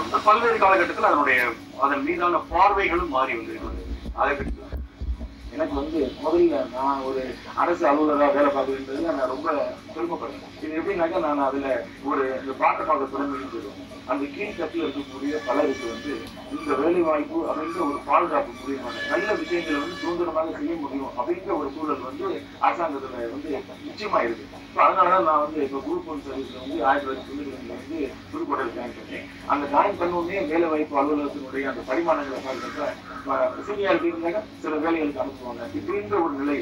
வந்து பல்வேறு காலகட்டத்தில் அதனுடைய அதன் மீதான பார்வைகளும் மாறி வந்திருக்கிறது. அதை பற்றி எனக்கு வந்து முதல்ல நான் ஒரு அரசு அலுவலராக வேலை பார்க்குறதுன்றது நான் ரொம்ப பெருமைப்படுறேன் இது எப்படின்னாக்கா நான் அதுல ஒரு இந்த பாட்டை பார்க்க தொடங்கிட்டு சொல்லுவேன் அந்த கீழ்கட்டில் இருக்கக்கூடிய பலருக்கு வந்து இந்த வேலை வாய்ப்பு அப்படின்ற ஒரு பாதுகாப்பு முடியுமா நல்ல விஷயங்களை வந்து சுதந்திரமாக செய்ய முடியும் அப்படின்ற ஒரு சூழல் வந்து அரசாங்கத்துல வந்து நிச்சயமா இருக்கு ஸோ அதனாலதான் நான் வந்து இப்போ குரூப் ஒன் சர்வீஸில் வந்து ஆயிரத்தி தொள்ளாயிரத்தி தொண்ணூற்றி ரெண்டுல வந்து புதுக்கோட்டையில் ஜாயின் பண்ணேன். அந்த ஜாயின் பண்ணுவோமே வேலை வாய்ப்பு அலுவலகத்தினுடைய அந்த பரிமாணங்களை பார்க்கறப்ப சீனியாரிட்டி இருந்தாங்க சில வேலைகளுக்கு அனுப்புவாங்க இப்படின்ற ஒரு நிலை.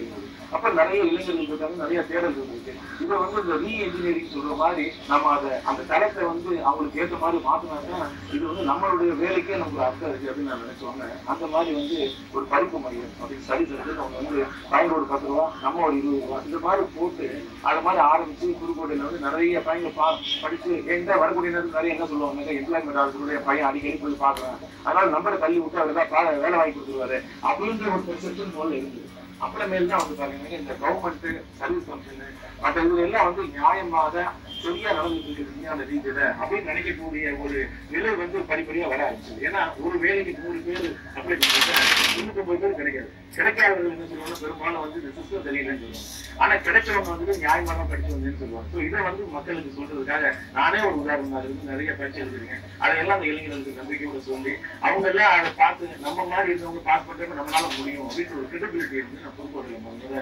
அப்ப நிறைய இளைஞர்கள் இருக்காங்க நிறைய தேடல்கள் இருக்கு. இதை வந்து இந்த ரீ இன்ஜினியரிங் சொல்ற மாதிரி நம்ம அதை அந்த தரத்தை வந்து அவங்களுக்கு ஏற்ற மாதிரி மாத்தினாக்கா இது வந்து நம்மளுடைய வேலைக்கே நமக்கு அர்த்தம் இருக்கு அப்படின்னு நான் நினைச்சோங்க அந்த மாதிரி வந்து ஒரு படிப்பு மையம் அப்படின்னு ஸ்டடிஸ் எடுத்து அவங்க வந்து பையன் ஒரு பத்து ரூபா நம்ம ஒரு இருபது ரூபா இந்த மாதிரி போட்டு அது மாதிரி ஆரம்பிச்சு புதுக்கோட்டையில வந்து நிறைய பையங்க பா படிச்சு எங்க வரக்கூடிய நேரத்தில் நிறைய என்ன சொல்லுவாங்க எம்ப்ளாய்மெண்ட் ஆகிறதுடைய பையன் அடிக்கடி போய் பாக்குறேன் அதனால நம்மளை தள்ளி விட்டு அவர் தான் வேலை வாங்கி கொடுத்துருவாரு. அப்படின்ற ஒரு பெர்செப்ஷன் அளவு இருந்தது அப்புறமேல் தான் வந்து பாத்தீங்கன்னா இந்த கவர்மெண்ட் சர்வீஸ் கமிஷன் மற்ற இதுல எல்லாம் வந்து நியாயமாக சரியா நடந்துட்டு இருக்குது விஞ்ஞான ரீதியில அப்படின்னு நினைக்கக்கூடிய ஒரு நிலை வந்து படிப்படியா வர ஆரம்பிச்சு ஏன்னா ஒரு வேலைக்கு நூறு பேர் அப்ளை பண்ணுறது தொண்ணூத்தி பேர் கிடைக்காது. கிடைக்காதவர்கள் என்ன சொல்லுவாங்க? பெரும்பாலும் வந்து இந்த சிஸ்டம் தெரியலன்னு சொல்லுவாங்க. ஆனா கிடைச்சவங்க வந்து நியாயமாக படிச்சு வந்தேன்னு சொல்லுவாங்க. ஸோ இதை வந்து மக்களுக்கு சொல்றதுக்காக நானே ஒரு உதாரணமா அதுல இருந்து நிறைய பயிற்சி எடுத்திருக்கேன் அதையெல்லாம் அந்த இளைஞர்களுக்கு நம்பிக்கையோட சொல்லி அவங்க எல்லாம் அதை பார்த்து நம்ம மாதிரி இருந்தவங்க பாஸ் பண்றப்ப நம்மளால முடியும் அப்படின்னு ஒரு கிரெடிபிலிட்டி வந்து நான் புதுக்கோட்டையில் முதல்ல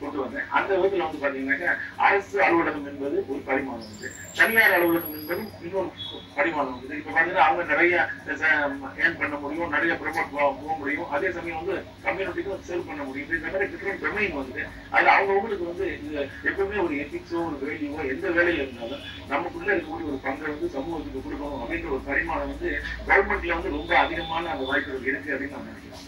கொண்டு வந்தேன். அந்த விதத்துல வந்து பாத்தீங்கன்னாக்கா அரசு அலுவலகம் என்பது ஒரு பரிமாணம் வந்து தனியார் அலுவலகம் என்பது இன்னொரு பரிமாணம் வந்து இப்ப பாத்தீங்கன்னா அவங்க நிறைய ஏர்ன் பண்ண முடியும் நிறைய ப்ரமோட் போக முடியும். அதே சமயம் வந்து கம்யூனிட்டிக்கும் சேவ் பண்ண முடியும். இந்த மாதிரி டிஃப்ரெண்ட் டொமைன் வந்து அது அவங்கவுங்களுக்கு வந்து இது எப்பவுமே ஒரு எத்திக்ஸோ ஒரு வேல்யூவோ எந்த வேலையில இருந்தாலும் நமக்குள்ள இருக்கக்கூடிய ஒரு பங்கை வந்து சமூகத்துக்கு கொடுக்கணும் அப்படின்ற ஒரு பரிமாணம் வந்து கவர்மெண்ட்ல வந்து ரொம்ப அதிகமான அந்த வாய்ப்புகள் இருக்கு அப்படின்னு நான் நினைக்கிறேன்.